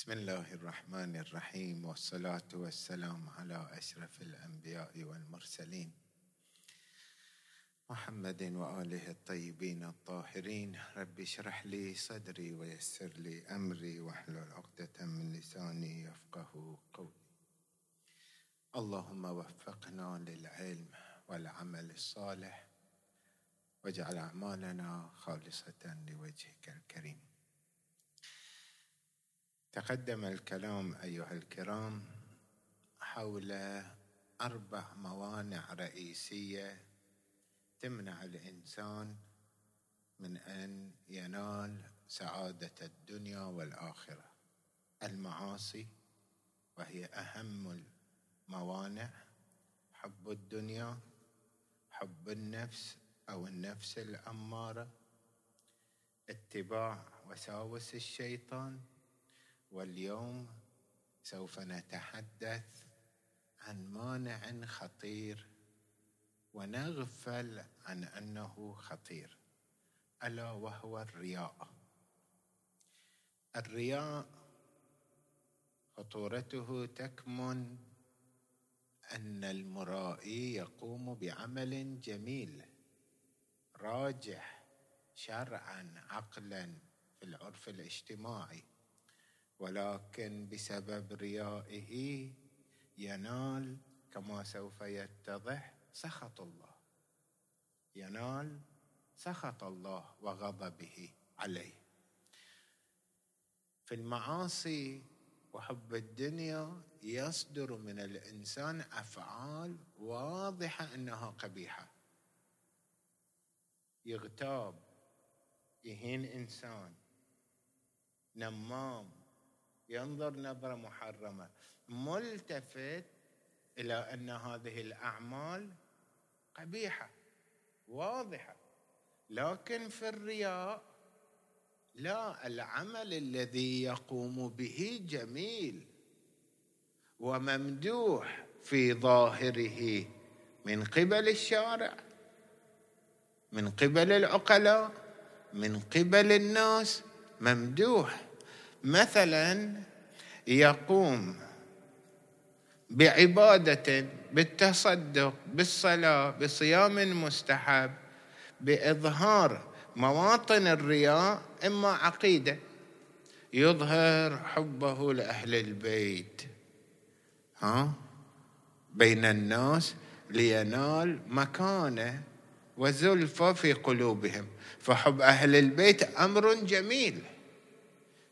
بسم الله الرحمن الرحيم والصلاة والسلام على أشرف الأنبياء والمرسلين محمد وآله الطيبين الطاهرين رب اشرح لي صدري ويسر لي أمري واحلل عقدة من لساني يفقه قولي اللهم وفقنا للعلم والعمل الصالح واجعل أعمالنا خالصة لوجهك الكريم تقدم الكلام أيها الكرام حول أربع موانع رئيسية تمنع الإنسان من أن ينال سعادة الدنيا والآخرة. المعاصي وهي أهم الموانع حب الدنيا حب النفس أو النفس الأمارة اتباع وساوس الشيطان واليوم سوف نتحدث عن مانع خطير ونغفل عن أنه خطير ألا وهو الرياء. الرياء خطورته تكمن أن المرائي يقوم بعمل جميل راجح شرعا عقلا في العرف الاجتماعي. ولكن بسبب ريائه ينال كما سوف يتضح سخط الله. ينال سخط الله وغضبه عليه. في المعاصي وحب الدنيا يصدر من الإنسان أفعال واضحة أنها قبيحة. يغتاب يهين إنسان. نمام ينظر نظرة محرمة. ملتفت إلى أن هذه الأعمال قبيحة واضحة. لكن في الرياء لا العمل الذي يقوم به جميل وممدوح في ظاهره من قبل الشارع من قبل العقلاء من قبل الناس ممدوح. مثلا يقوم بعبادة بالتصدق بالصلاة بصيام مستحب بإظهار مواطن الرياء إما عقيدة. يظهر حبه لأهل البيت. ها؟ بين الناس لينال مكانة وزلفة في قلوبهم. فحب أهل البيت أمر جميل.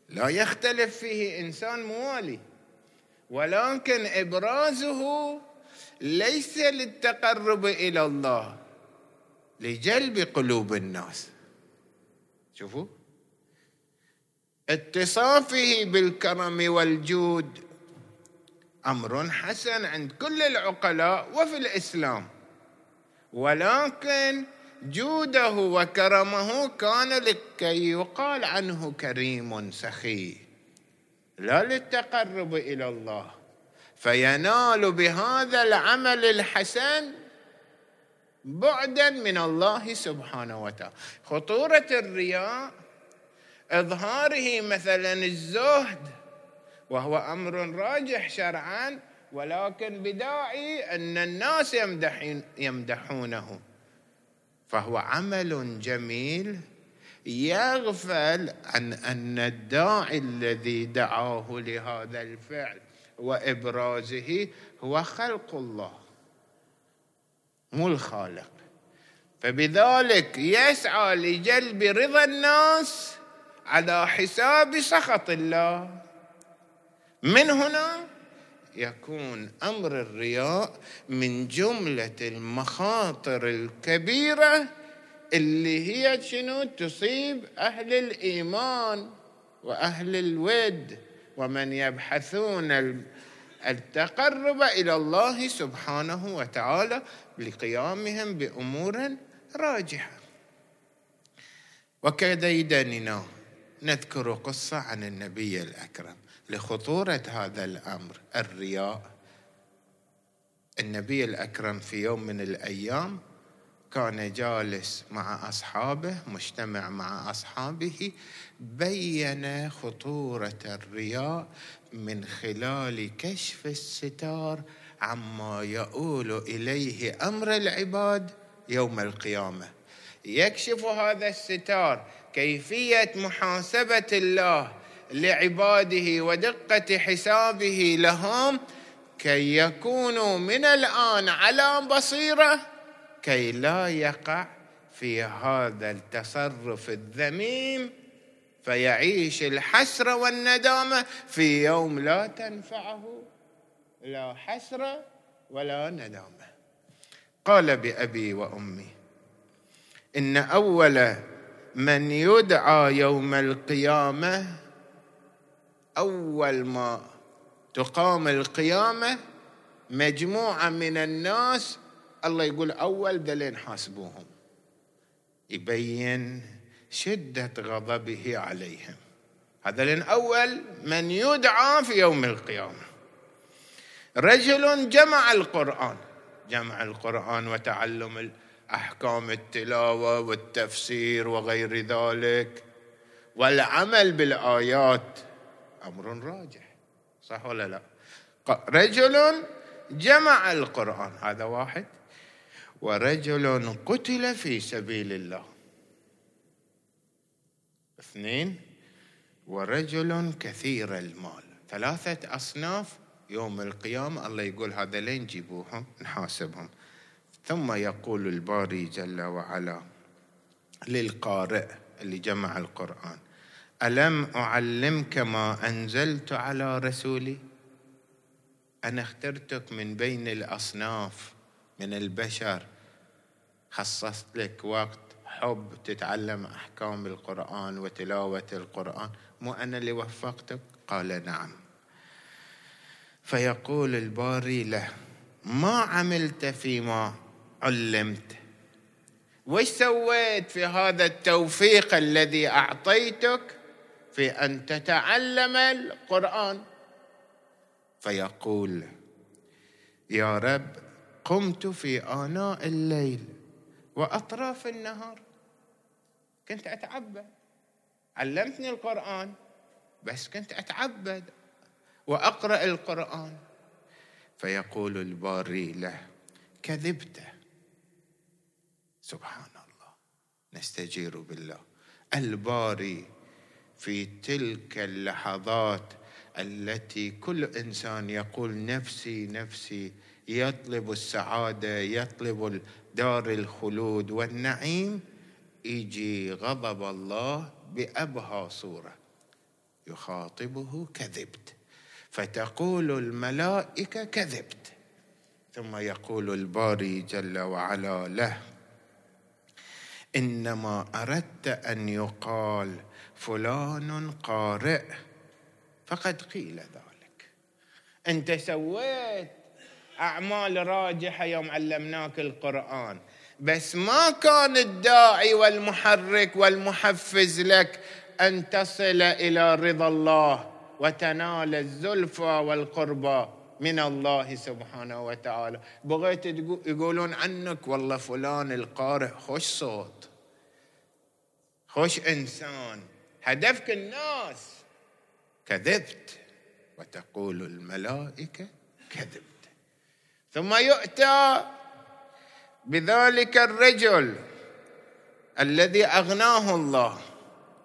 لا يختلف فيه إنسان موالي ولكن إبرازه ليس للتقرب إلى الله لجلب قلوب الناس. شوفوا اتصافه بالكرم والجود أمر حسن عند كل العقلاء وفي الإسلام ولكن جوده وكرمه كان لكي يقال عنه كريم سخي. لا للتقرب إلى الله. فينال بهذا العمل الحسن بعدا من الله سبحانه وتعالى. خطورة الرياء إظهاره مثلا الزهد وهو أمر راجح شرعا ولكن بداعي أن الناس يمدحون يمدحونه. فهو عمل جميل يغفل عن أن الداعي الذي دعاه لهذا الفعل وإبرازه هو خلق الله مو الخالق. فبذلك يسعى لجلب رضا الناس على حساب سخط الله. من هنا يكون أمر الرياء من جملة المخاطر الكبيرة اللي هي شنو؟ تصيب أهل الإيمان وأهل الود ومن يبحثون التقرب إلى الله سبحانه وتعالى لقيامهم بأمور راجحة. وكديدننا نذكر قصة عن النبي الأكرم. لخطورة هذا الأمر. الرياء. النبي الأكرم في يوم من الأيام كان جالس مع أصحابه مجتمع مع أصحابه بين خطورة الرياء من خلال كشف الستار عما يؤول إليه أمر العباد يوم القيامة. يكشف هذا الستار كيفية محاسبة الله لعباده ودقة حسابه لهم كي يكونوا من الآن على بصيرة كي لا يقع في هذا التصرف الذميم فيعيش الحسره والندامة في يوم لا تنفعه لا حسره ولا ندامة. قال بأبي وأمي إن أول من يدعى يوم القيامة أول ما تقام القيامة مجموعة من الناس الله يقول أول دلين حاسبوهم. يبين شدة غضبه عليهم. هذا لين أول من يدعى في يوم القيامة. رجل جمع القرآن. جمع القرآن وتعلم احكام التلاوة والتفسير وغير ذلك. والعمل بالآيات. أمر راجح. صح ولا لا؟ رجل جمع القرآن. هذا واحد. ورجل قتل في سبيل الله. اثنين. ورجل كثير المال. ثلاثة أصناف يوم القيامة. الله يقول هذا لين جيبوهم نحاسبهم. ثم يقول الباري جل وعلا للقارئ اللي جمع القرآن ألم أعلمك ما أنزلت على رسولي؟ أنا اخترتك من بين الأصناف من البشر. خصصت لك وقت حب تتعلم أحكام القرآن وتلاوة القرآن. مو أنا اللي وفقتك؟ قال نعم. فيقول الباري له ما عملت فيما علمت. وش سويت في هذا التوفيق الذي أعطيتك؟ في أن تتعلم القرآن. فيقول يا رب قمت في آناء الليل وأطراف النهار. كنت أتعبد. علمتني القرآن بس كنت أتعبد وأقرأ القرآن. فيقول الباري له كذبت. سبحان الله. نستجير بالله. الباري في تلك اللحظات التي كل إنسان يقول نفسي نفسي يطلب السعادة يطلب دار الخلود والنعيم يجي غضب الله بأبهى صورة. يخاطبه كذبت. فتقول الملائكة كذبت. ثم يقول الباري جل وعلا له إنما أردت أن يقال فلان قارئ. فقد قيل ذلك. أنت سويت أعمال راجحة يوم علمناك القرآن. بس ما كان الداعي والمحرك والمحفز لك أن تصل إلى رضا الله وتنال الزلفى والقربى. من الله سبحانه وتعالى. بغيت يقولون عنك والله فلان القارئ خوش صوت. خوش إنسان. هدفك الناس. كذبت. وتقول الملائكة كذبت. ثم يؤتى بذلك الرجل الذي أغناه الله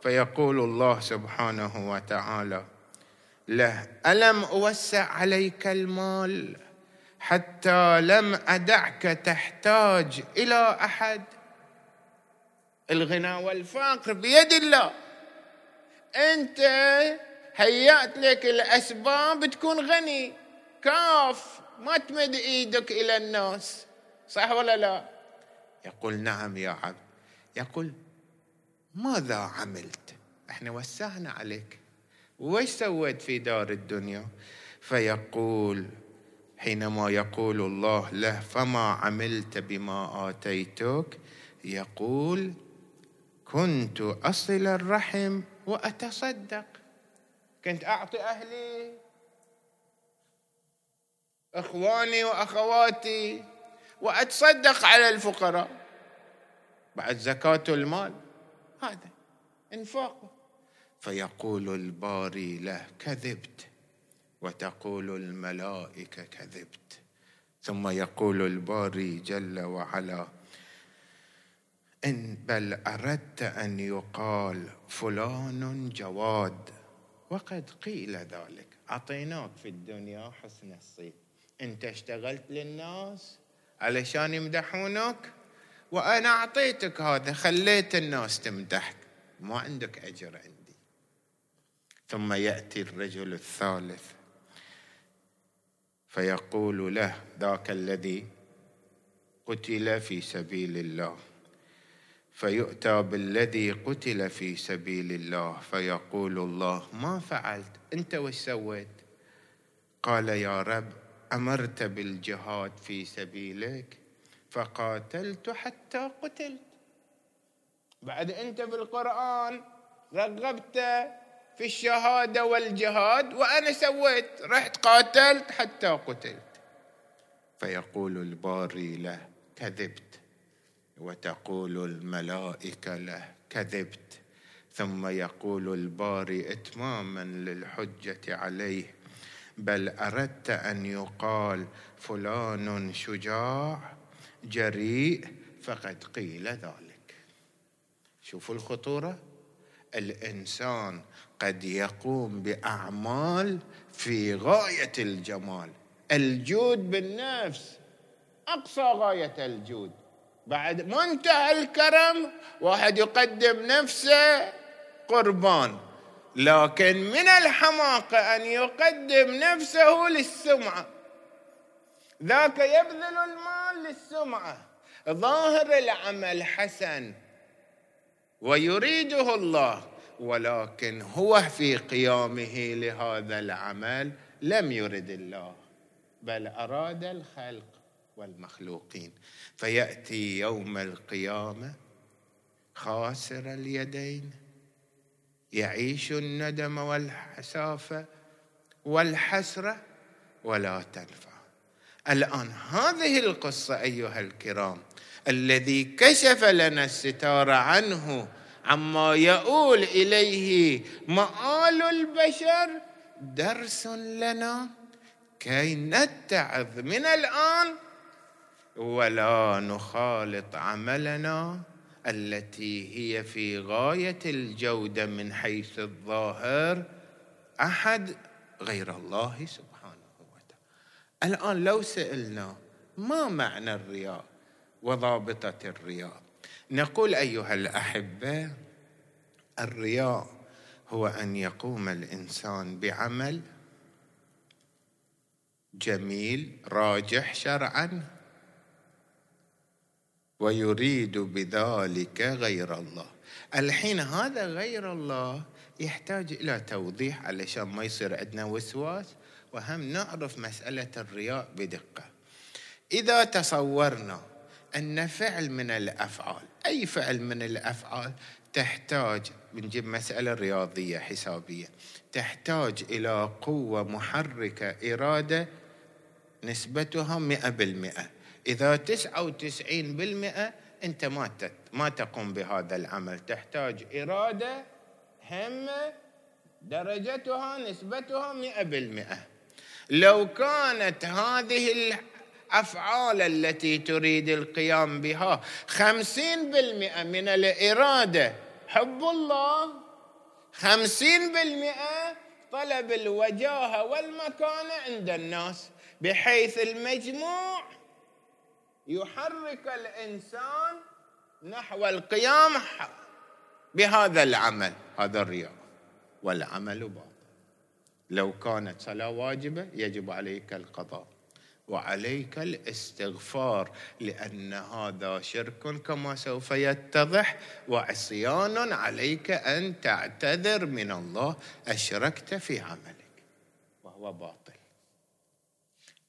فيقول الله سبحانه وتعالى له. ألم أوسع عليك المال حتى لم أدعك تحتاج إلى أحد؟ الغنى والفقر بيد الله. أنت هيأت لك الأسباب تكون غني. كاف ما تمد إيدك إلى الناس. صح ولا لا؟ يقول نعم يا عبد. يقول ماذا عملت؟ إحنا وسعنا عليك. وش سويت في دار الدنيا؟ فيقول حينما يقول الله له فما عملت بما آتيتك؟ يقول كنت أصل الرحم وأتصدق. كنت أعطي أهلي إخواني وأخواتي وأتصدق على الفقراء. بعد زكاة المال هذا إنفاقه. فيقول الباري له كذبت وتقول الملائكة كذبت. ثم يقول الباري جل وعلا إن بل أردت أن يقال فلان جواد. وقد قيل ذلك. أعطيناك في الدنيا حسن الصيت أنت اشتغلت للناس علشان يمدحونك؟ وأنا أعطيتك هذا خليت الناس تمدحك. ما عندك أجر عندي ثم يأتي الرجل الثالث فيقول له ذاك الذي قتل في سبيل الله. فيؤتى بالذي قتل في سبيل الله فيقول الله ما فعلت أنت وش سويت؟ قال يا رب أمرت بالجهاد في سبيلك فقاتلت حتى قتلت. بعد أنت بالقرآن رغبت في الشهادة والجهاد وأنا سويت رحت قاتلت حتى قتلت. فيقول الباري له كذبت. وتقول الملائكة له كذبت. ثم يقول الباري إتماما للحجة عليه بل أردت أن يقال فلان شجاع جريء فقد قيل ذلك. شوفوا الخطورة. الإنسان قد يقوم بأعمال في غاية الجمال. الجود بالنفس أقصى غاية الجود. بعد منتهى الكرم واحد يقدم نفسه قربان. لكن من الحماقه أن يقدم نفسه للسمعة. ذاك يبذل المال للسمعة. ظاهر العمل حسن ويريده الله. ولكن هو في قيامه لهذا العمل لم يرد الله بل أراد الخلق والمخلوقين. فيأتي يوم القيامة خاسر اليدين يعيش الندم والحسافه والحسرة ولا تنفع. الآن هذه القصة أيها الكرام الذي كشف لنا الستار عنه عما يؤول إليه مآل البشر درس لنا كي نتعظ من الآن ولا نخالط عملنا التي هي في غاية الجودة من حيث الظاهر أحد غير الله سبحانه وتعالى. الآن لو سالنا ما معنى الرياء وضابطة الرياء؟ نقول أيها الأحبة الرياء هو أن يقوم الإنسان بعمل جميل راجح شرعا ويريد بذلك غير الله. الحين هذا غير الله يحتاج إلى توضيح علشان ما يصير عندنا وسواس وهم نعرف مسألة الرياء بدقة. إذا تصورنا أن فعل من الأفعال أي فعل من الأفعال تحتاج بنجيب مسألة رياضية حسابية تحتاج إلى قوة محركة إرادة نسبتها مئة بالمئة. إذا تسعة وتسعين بالمئة أنت ما ما تقوم بهذا العمل تحتاج إرادة همة درجتها نسبتها مئة بالمئة. لو كانت هذه الأفعال التي تريد القيام بها. خمسين بالمئة من الإرادة. حب الله. خمسين بالمئة طلب الوجاهة والمكانة عند الناس بحيث المجموع يحرك الإنسان نحو القيام بهذا العمل. هذا الرياء والعمل باطل. لو كانت صلاة واجبة يجب عليك القضاء. وعليك الاستغفار لأن هذا شرك كما سوف يتضح وعصيان عليك أن تعتذر من الله أشركت في عملك. وهو باطل.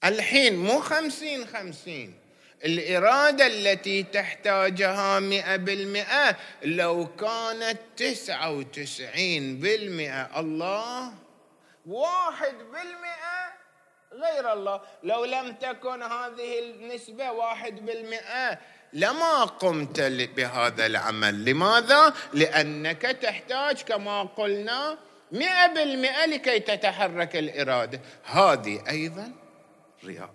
الحين مو خمسين خمسين. الإرادة التي تحتاجها مئة بالمئة لو كانت تسعة وتسعين بالمئة الله واحد بالمئة غير الله. لو لم تكن هذه النسبة واحد بالمئة لما قمت بهذا العمل؟ لماذا؟ لأنك تحتاج كما قلنا مئة بالمئة لكي تتحرك الإرادة. هذه أيضا رياء.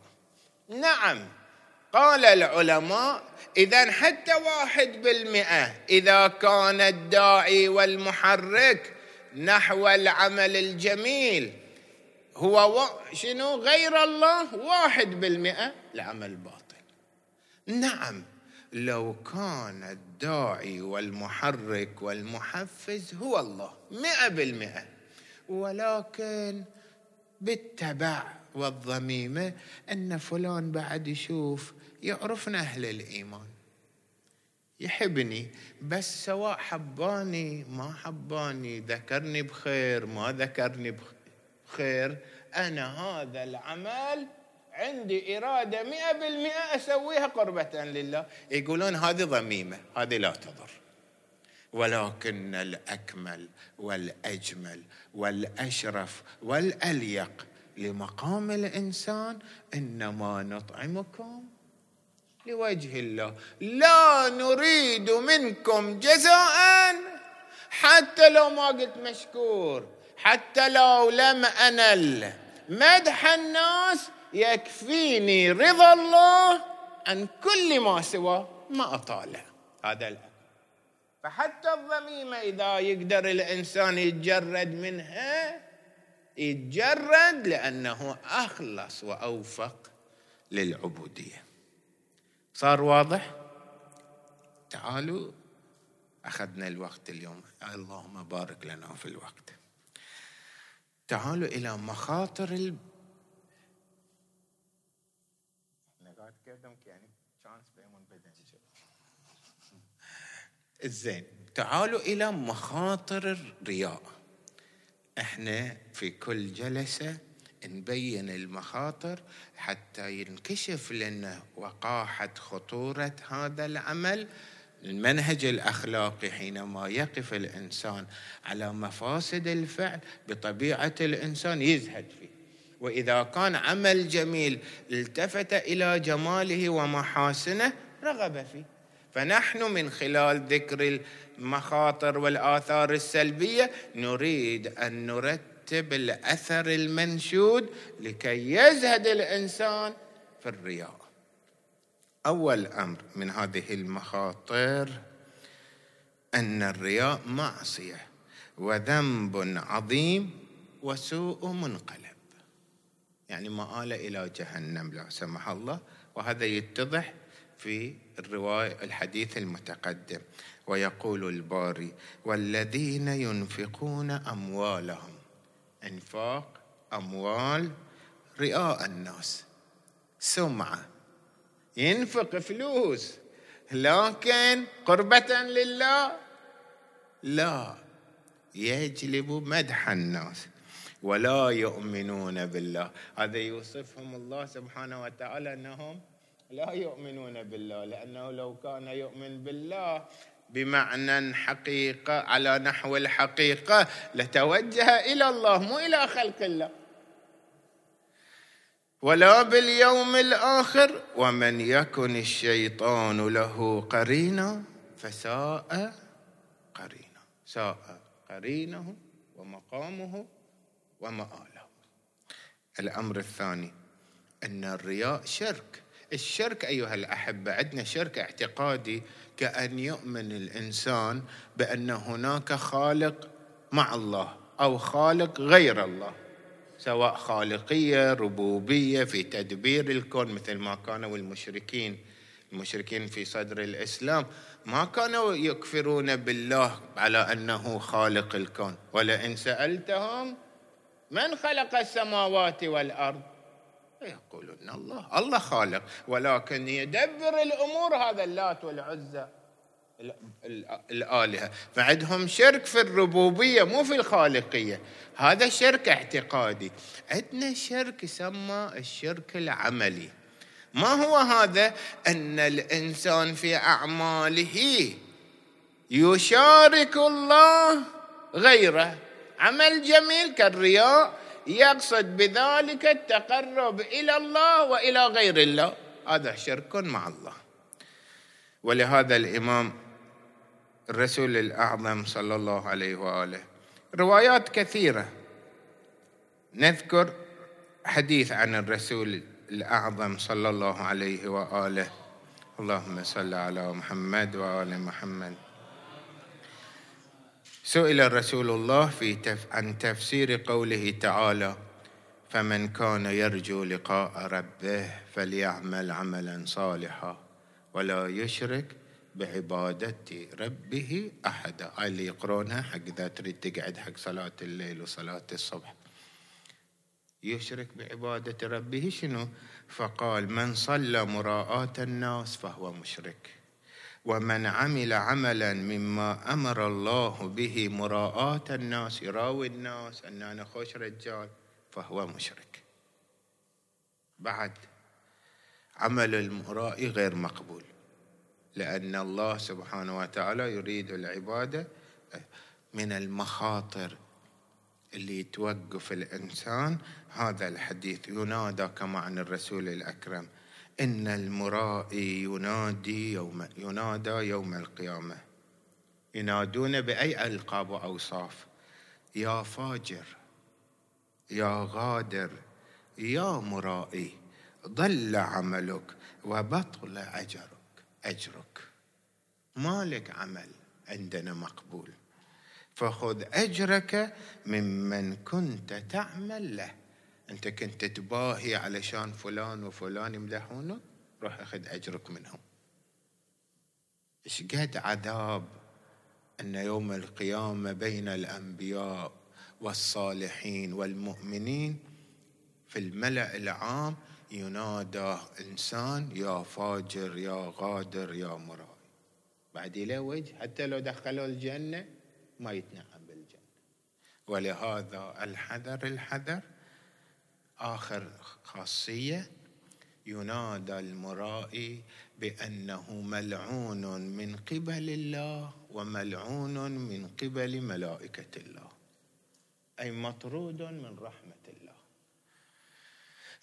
نعم قال العلماء إذا حتى واحد بالمئة إذا كان الداعي والمحرك نحو العمل الجميل. هو شنو؟ غير الله واحد بالمئة العمل باطل. نعم لو كان الداعي والمحرك والمحفز هو الله مئة بالمئة. ولكن بالتبع والضميمة أن فلان بعد يشوف يعرفنا أهل الإيمان. يحبني بس سواء حباني ما حباني ذكرني بخير ما ذكرني بخير أنا هذا العمل عندي إرادة مئة بالمئة أسويها قربة لله. يقولون هذه ضميمة هذه لا تضر. ولكن الأكمل والأجمل والأشرف والأليق لمقام الإنسان إنما نطعمكم لوجه الله. لا نريد منكم جزاء حتى لو ما قلت مشكور. حتى لو لم أنل مدح الناس يكفيني رضا الله عن كل ما سوى ما أطاله. هذا الأمر فحتى الضميمة إذا يقدر الإنسان يتجرد منها يتجرد لأنه أخلص وأوفق للعبودية. صار واضح؟ تعالوا أخذنا الوقت اليوم. اللهم بارك لنا في الوقت. تعالوا إلى مخاطر الزين تعالوا إلى مخاطر الرياء. إحنا في كل جلسة نبين المخاطر حتى ينكشف لنا وقاحة خطورة هذا العمل. المنهج الأخلاقي حينما يقف الإنسان على مفاسد الفعل بطبيعة الإنسان يزهد فيه. وإذا كان عمل جميل التفت إلى جماله ومحاسنه رغب فيه. فنحن من خلال ذكر المخاطر والآثار السلبية نريد أن نرتب الأثر المنشود لكي يزهد الإنسان في الرياء. أول أمر من هذه المخاطر أن الرياء معصية وذنب عظيم وسوء منقلب. يعني مآل إلى جهنم لا سمح الله. وهذا يتضح في الرواية الحديث المتقدم. ويقول الباري والذين ينفقون أموالهم. إنفاق أموال رئاء الناس. سمعة. ينفق فلوس. لكن قربة لله؟ لا. يجلب مدح الناس. ولا يؤمنون بالله. هذا يوصفهم الله سبحانه وتعالى أنهم لا يؤمنون بالله. لأنه لو كان يؤمن بالله بمعنى حقيقة على نحو الحقيقة لتوجه إلى الله مو إلى خلق الله. ولا باليوم الآخر ومن يكن الشيطان له قرينا فساء قرينا. ساء قرينه ومقامه ومآله. الأمر الثاني أن الرياء شرك. الشرك أيها الأحبة عندنا شرك اعتقادي كأن يؤمن الإنسان بأن هناك خالق مع الله أو خالق غير الله. سواء خالقية ربوبية في تدبير الكون مثل ما كانوا المشركين. المشركين في صدر الإسلام ما كانوا يكفرون بالله على أنه خالق الكون. ولئن سألتهم من خلق السماوات والأرض؟ يقولون الله. الله خالق. ولكن يدبر الأمور هذا اللات والعزى. الآلهة. فعندهم شرك في الربوبية مو في الخالقية. هذا شرك اعتقادي. عندنا شرك يسمى الشرك العملي. ما هو هذا؟ أن الإنسان في أعماله يشارك الله غيره. عمل جميل كالرياء يقصد بذلك التقرب إلى الله وإلى غير الله. هذا شرك مع الله. ولهذا الإمام الرسول الأعظم صلى الله عليه وآله. روايات كثيرة. نذكر حديث عن الرسول الأعظم صلى الله عليه وآله. اللهم صل على محمد وآل محمد. سئل رسول الله في تف عن تفسير قوله تعالى فمن كان يرجو لقاء ربه فليعمل عملا صالحا ولا يشرك بعبادة ربه أحدا هاي اللي يقرونها حق إذا تريد تقعد حق صلاة الليل وصلاة الصبح. يشرك بعبادة ربه شنو؟ فقال من صلى مراءة الناس فهو مشرك. ومن عمل عملا مما أمر الله به مراءة الناس يراوي الناس ان أنا خوش رجال فهو مشرك. بعد عمل المرائي غير مقبول. لأن الله سبحانه وتعالى يريد العبادة من المخاطر اللي توقف الإنسان. هذا الحديث ينادى كما عن الرسول الأكرم. إن المرائي ينادي يوم ينادى يوم القيامة. ينادون بأي ألقاب وأوصاف. يا فاجر يا غادر يا مرائي ضل عملك وبطل أجرك. أجرك. ما لك عمل عندنا مقبول. فخذ أجرك ممن كنت تعمل له. أنت كنت تباهي علشان فلان وفلان يمدحونك روح أخذ أجرك منهم. إيش قد عذاب أن يوم القيامة بين الأنبياء والصالحين والمؤمنين في الملأ العام ينادى إنسان يا فاجر يا غادر يا مرائي. بعد له وجه حتى لو دخلوا الجنة ما يتنعم بالجنة. ولهذا الحذر الحذر. آخر خاصية ينادى المرائي بأنه ملعون من قبل الله وملعون من قبل ملائكة الله. أي مطرود من رحمة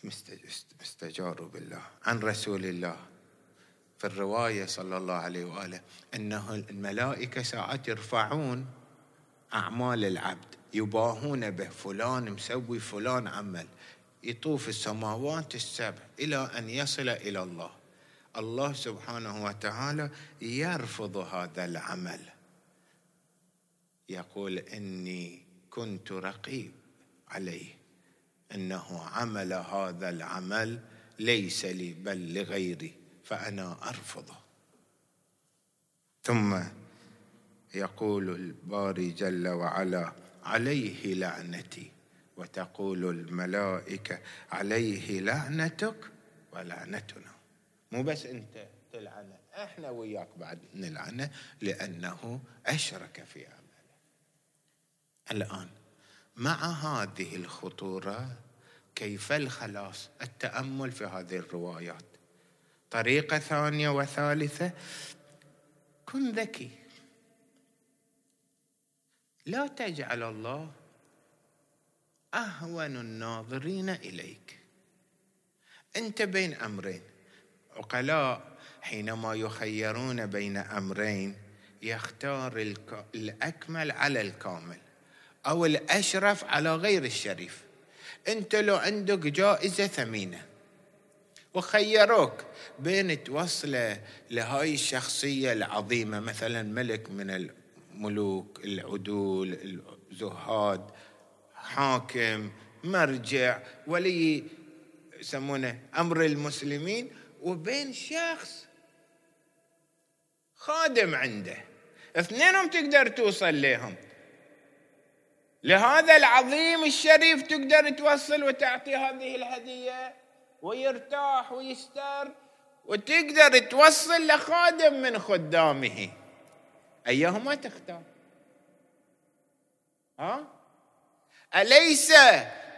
مستجار بالله عن رسول الله. في الرواية صلى الله عليه وآله أنه الملائكة ساعات يرفعون أعمال العبد يباهون به فلان مسوي فلان عمل. يطوف السماوات السبع إلى أن يصل إلى الله. الله سبحانه وتعالى يرفض هذا العمل. يقول إني كنت رقيب عليه. أنه عمل هذا العمل ليس لي بل لغيري فأنا أرفضه. ثم يقول الباري جل وعلا عليه لعنتي. وتقول الملائكة عليه لعنتك ولعنتنا. مو بس أنت تلعنه إحنا وياك بعد نلعنه لأنه أشرك في عمله. الآن مع هذه الخطورة كيف الخلاص؟ التأمل في هذه الروايات. طريقة ثانية وثالثة كن ذكي. لا تجعل الله أهون الناظرين إليك. أنت بين أمرين. عقلاء حينما يخيرون بين أمرين يختار الأكمل على الكامل. أو الأشرف على غير الشريف. أنت لو عندك جائزة ثمينة وخيروك بين توصله لهاي الشخصية العظيمة مثلا ملك من الملوك العدول الزهاد حاكم مرجع ولي يسمونه أمر المسلمين وبين شخص خادم عنده. اثنينهم تقدر توصل لهم. لهذا العظيم الشريف تقدر توصل وتعطي هذه الهدية ويرتاح ويستر وتقدر توصل لخادم من خدامه. أيهما تختار؟ ها؟ أليس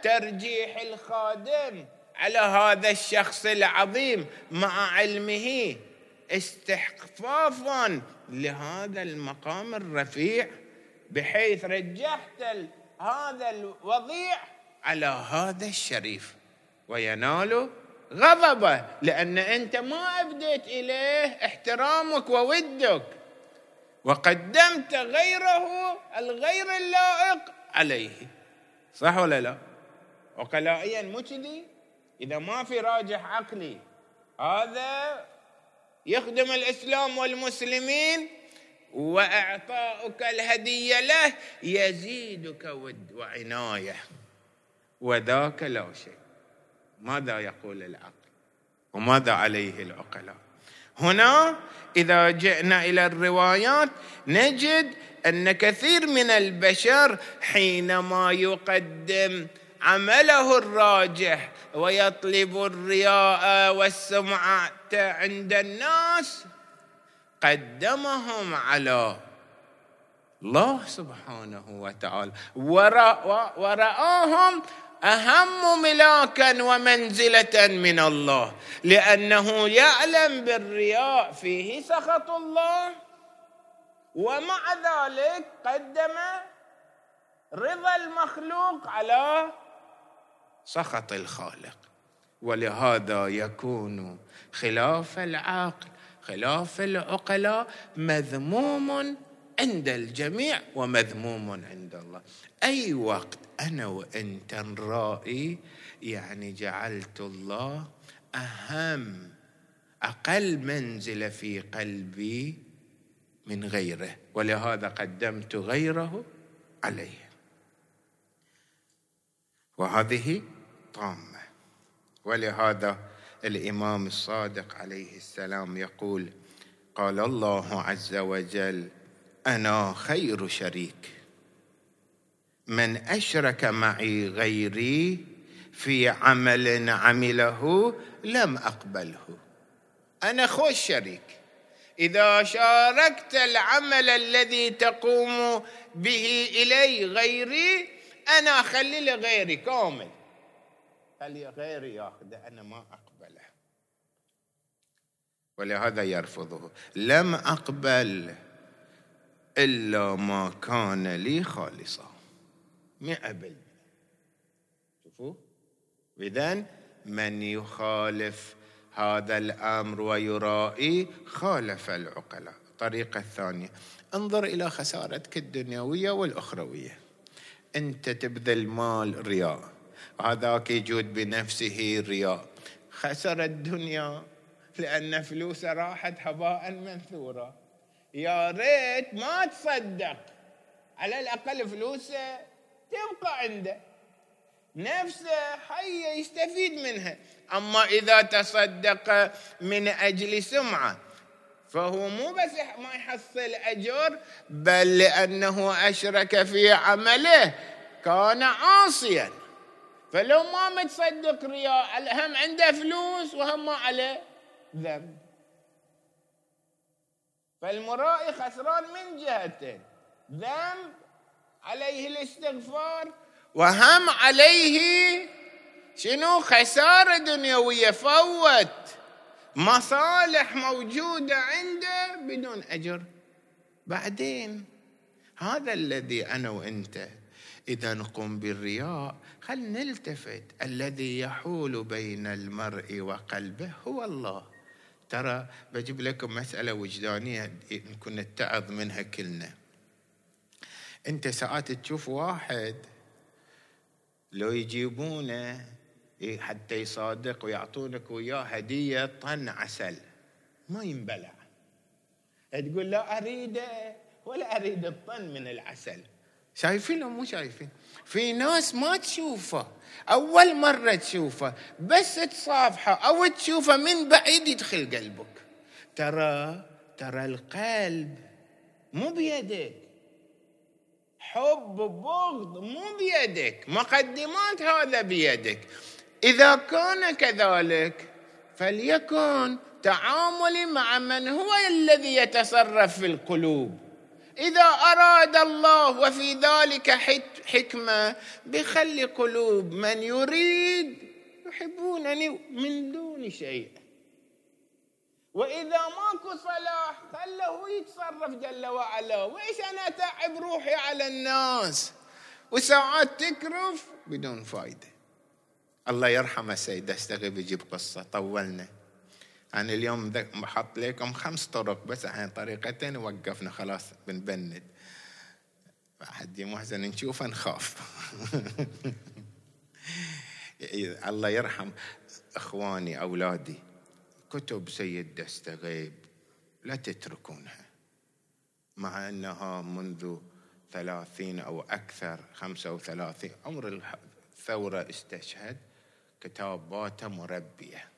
ترجيح الخادم على هذا الشخص العظيم مع علمه استحقافا لهذا المقام الرفيع بحيث رجحت هذا الوضيع على هذا الشريف. وينال غضبه لأن أنت ما أبديت إليه احترامك وودك. وقدمت غيره الغير اللائق عليه. صح ولا لا؟ عقلائيا مو كذي؟ إذا ما في راجح عقلي هذا يخدم الإسلام والمسلمين وأعطاؤك الهدية له يزيدك ود وعناية. وذاك لا شيء. ماذا يقول العقل؟ وماذا عليه العقلاء؟ هنا إذا جئنا إلى الروايات نجد أن كثير من البشر حينما يقدم عمله الراجح ويطلب الرياء والسمعة عند الناس قدمهم على الله سبحانه وتعالى. ورآهم أهم ملاكا ومنزلة من الله. لأنه يعلم بالرياء فيه سخط الله. ومع ذلك قدم رضا المخلوق على سخط الخالق. ولهذا يكون خلاف العقل خلاف العقلاء مذموم عند الجميع ومذموم عند الله. أي وقت أنا وأنت نرائي يعني جعلت الله أهم أقل منزله في قلبي من غيره ولهذا قدمت غيره عليه. وهذه طامة. ولهذا الإمام الصادق عليه السلام يقول قال الله عز وجل أنا خير شريك. من أشرك معي غيري في عمل عمله لم أقبله. أنا خوش شريك إذا شاركت العمل الذي تقوم به إلي غيري أنا أخلي لغيري كامل. خلي غيري ياخذه أنا ما اقبله ولهذا يرفضه. لم أقبل إلا ما كان لي خالصا. مئة بالمئة شوفوا. إذا من يخالف هذا الأمر ويرائي خالف العقلاء. الطريقة الثانية. انظر إلى خسارتك الدنيوية والأخروية. أنت تبذل مال رياء. هذاك يجود بنفسه رياء. خسر الدنيا لأن فلوسه راحت هباء منثورا يا ريت ما تصدق. على الأقل فلوسه تبقى عنده. نفسه حية يستفيد منها. أما إذا تصدق من أجل سمعة فهو مو بس ما يحصل أجر بل لأنه أشرك في عمله كان عاصيا. فلو ما متصدق رياء هم عنده فلوس وهم ما عليه. ذنب. فالمرائي خسران من جهتين ذنب عليه الاستغفار وهم عليه شنو؟ خسارة دنيوية. فوت. مصالح موجودة عنده بدون أجر. بعدين هذا الذي أنا وأنت إذا نقوم بالرياء خل نلتفت. الذي يحول بين المرء وقلبه هو الله. ترى بجيب لكم مسألة وجدانية نكون نتعظ منها كلنا. أنت ساعات تشوف واحد لو يجيبونه حتى يصادق ويعطونك وياه هدية طن عسل. ما ينبلع. تقول لا أريده ولا أريد الطن من العسل. شايفين مو شايفين؟ في ناس ما تشوفه أول مرة تشوفه بس تصافحه أو تشوفه من بعيد يدخل قلبك. ترى ترى القلب مو بيدك. حب بغض مو بيدك. مقدمات هذا بيدك. إذا كان كذلك فليكن تعاملي مع من هو الذي يتصرف في القلوب. إذا أراد الله وفي ذلك حكمة بخلي قلوب من يريد يحبونني من دون شيء. وإذا ماكو صلاح خله يتصرف جل وعلا. وإيش أنا أتعب روحي على الناس؟ وساعات تكرف بدون فايدة. الله يرحمه السيد استغي بيجيب قصة طولنا. أنا اليوم بحط لكم خمس طرق بس الحين طريقتين وقفنا خلاص بنبند. حد محزن نشوفه نخاف الله يرحم إخواني أولادي. كتب سيد دستغيب لا تتركونها. مع أنها منذ ثلاثين أو أكثر خمسة وثلاثين عمر الثوره استشهد كتاباته مربية.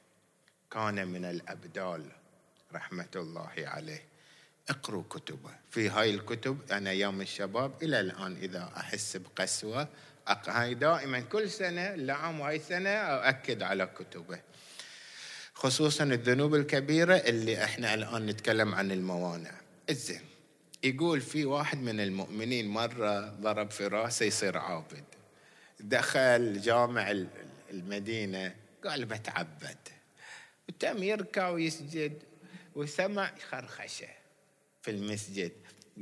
كان من الأبدال رحمة الله عليه. اقروا كتبه. في هاي الكتب أنا أيام الشباب إلى الآن إذا أحس بقسوة هاي دائما كل سنة لعام وهاي سنة أؤكد على كتبه. خصوصا الذنوب الكبيرة اللي إحنا الآن نتكلم عن الموانع. الزين. يقول في واحد من المؤمنين مرة ضرب في رأسه يصير عابد. دخل جامع المدينة قال بتعبد. وتم يركع ويسجد وسمع خرخشة في المسجد.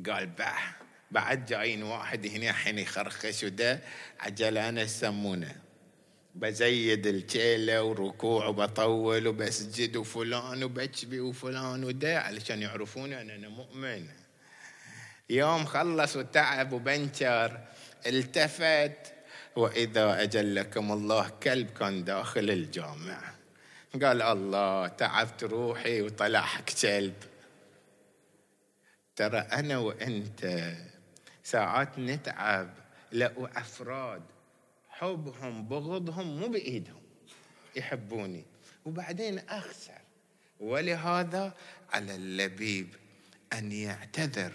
قال بح بعد جايين واحد هنا حين يخرخش وده عجل أنا يسمونه بزيد الكيلة وركوع وبطول وبسجد وفلان وبكبي وفلان وده علشان يعرفون أن أنا مؤمن. يوم خلص وتعب وبنشر التفت. وإذا أجلكم الله كلب كان داخل الجامع. قال الله تعبت روحي وطلع حق كلب. ترى أنا وأنت ساعات نتعب لقوا أفراد حبهم بغضهم مو بإيدهم يحبوني. وبعدين أخسر. ولهذا على اللبيب أن يعتذر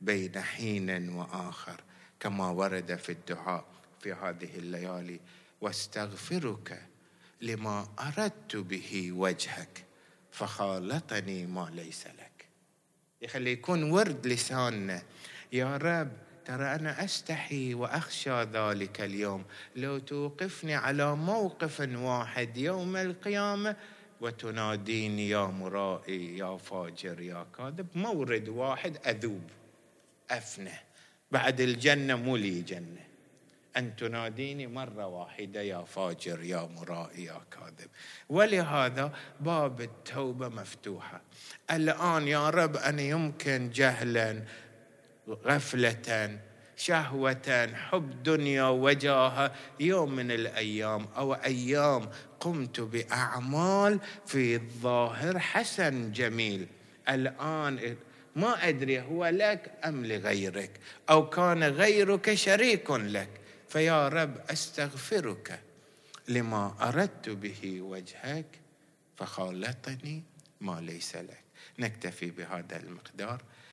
بين حين وآخر كما ورد في الدعاء في هذه الليالي واستغفرك لما أردت به وجهك فخالطني ما ليس لك. يخلي يكون ورد لساننا يا رب ترى أنا أستحي وأخشى ذلك اليوم. لو توقفني على موقف واحد يوم القيامة وتناديني يا مرائي يا فاجر يا كاذب مورد واحد أذوب أفنى. بعد الجنة مو لي جنة. أن تناديني مرة واحدة يا فاجر يا مرائي يا كاذب. ولهذا باب التوبة مفتوحة. الآن يا رب أنا يمكن جهلا غفلة شهوة حب دنيا وجاهة يوم من الأيام أو أيام قمت بأعمال في الظاهر حسن جميل. الآن ما أدري هو لك أم لغيرك أو كان غيرك شريك لك. فيا رب أستغفرك لما أردت به وجهك فخالطني ما ليس لك. نكتفي بهذا المقدار.